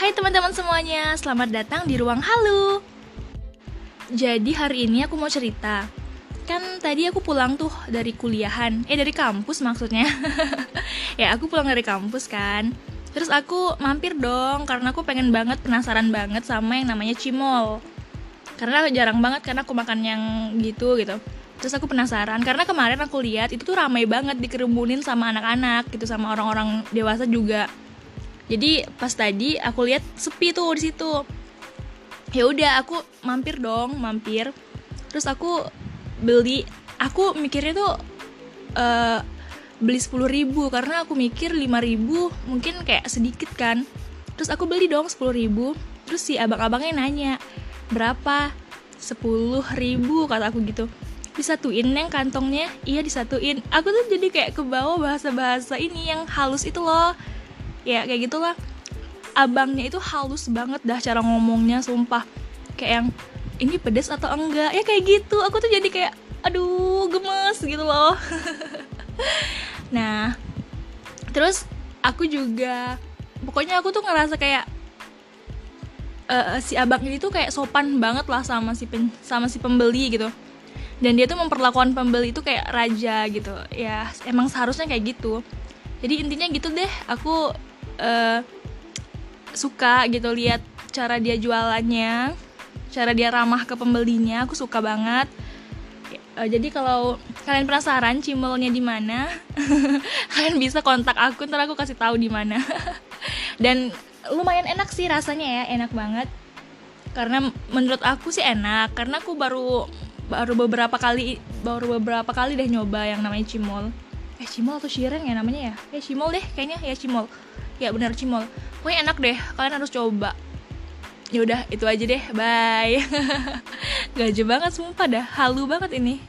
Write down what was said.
Hai teman-teman semuanya, selamat datang di Ruang Halu. Jadi hari ini aku mau cerita. Kan tadi aku pulang tuh dari kuliahan, eh dari kampus maksudnya. ya aku pulang dari kampus kan. Terus aku mampir dong karena aku pengen banget penasaran banget sama yang namanya cimol. Karena jarang banget karena aku makan yang gitu gitu. Terus aku penasaran karena kemarin aku lihat itu tuh ramai banget dikerumunin sama anak-anak gitu sama orang-orang dewasa juga jadi pas tadi aku lihat sepi tuh di situ. Ya udah aku mampir dong mampir. Terus aku beli aku mikirnya tuh uh, beli sepuluh ribu karena aku mikir lima ribu mungkin kayak sedikit kan. Terus aku beli dong sepuluh ribu terus si abang-abangnya nanya berapa? Sepuluh ribu kata aku gitu. Disatuin neng kantongnya iya disatuin. Aku tuh jadi kayak ke bawah bahasa-bahasa ini yang halus itu loh ya kayak gitulah. Abangnya itu halus banget dah cara ngomongnya sumpah. Kayak yang ini pedes atau enggak? Ya kayak gitu. Aku tuh jadi kayak aduh gemes gitu loh. Nah terus aku juga pokoknya aku tuh ngerasa kayak uh, si abang ini tuh kayak sopan banget lah sama si pen, sama si pembeli gitu. Dan dia tuh memperlakukan pembeli itu kayak raja gitu. Ya emang seharusnya kayak gitu. Jadi intinya gitu deh aku uh, suka gitu lihat cara dia jualannya cara dia ramah ke pembelinya aku suka banget. Uh, jadi kalau kalian penasaran cimolnya di mana kalian bisa kontak aku ntar aku kasih tahu di mana. Dan lumayan enak sih rasanya ya enak banget. Karena menurut aku sih enak karena aku baru baru beberapa kali baru beberapa kali deh nyoba yang namanya cimol. Eh cimol atau shireng ya namanya ya? Eh cimol deh kayaknya ya cimol ya benar cimol. Pokoknya enak deh kalian harus coba. Ya udah itu aja deh. Bye. Gaje banget sumpah dah. Halu banget ini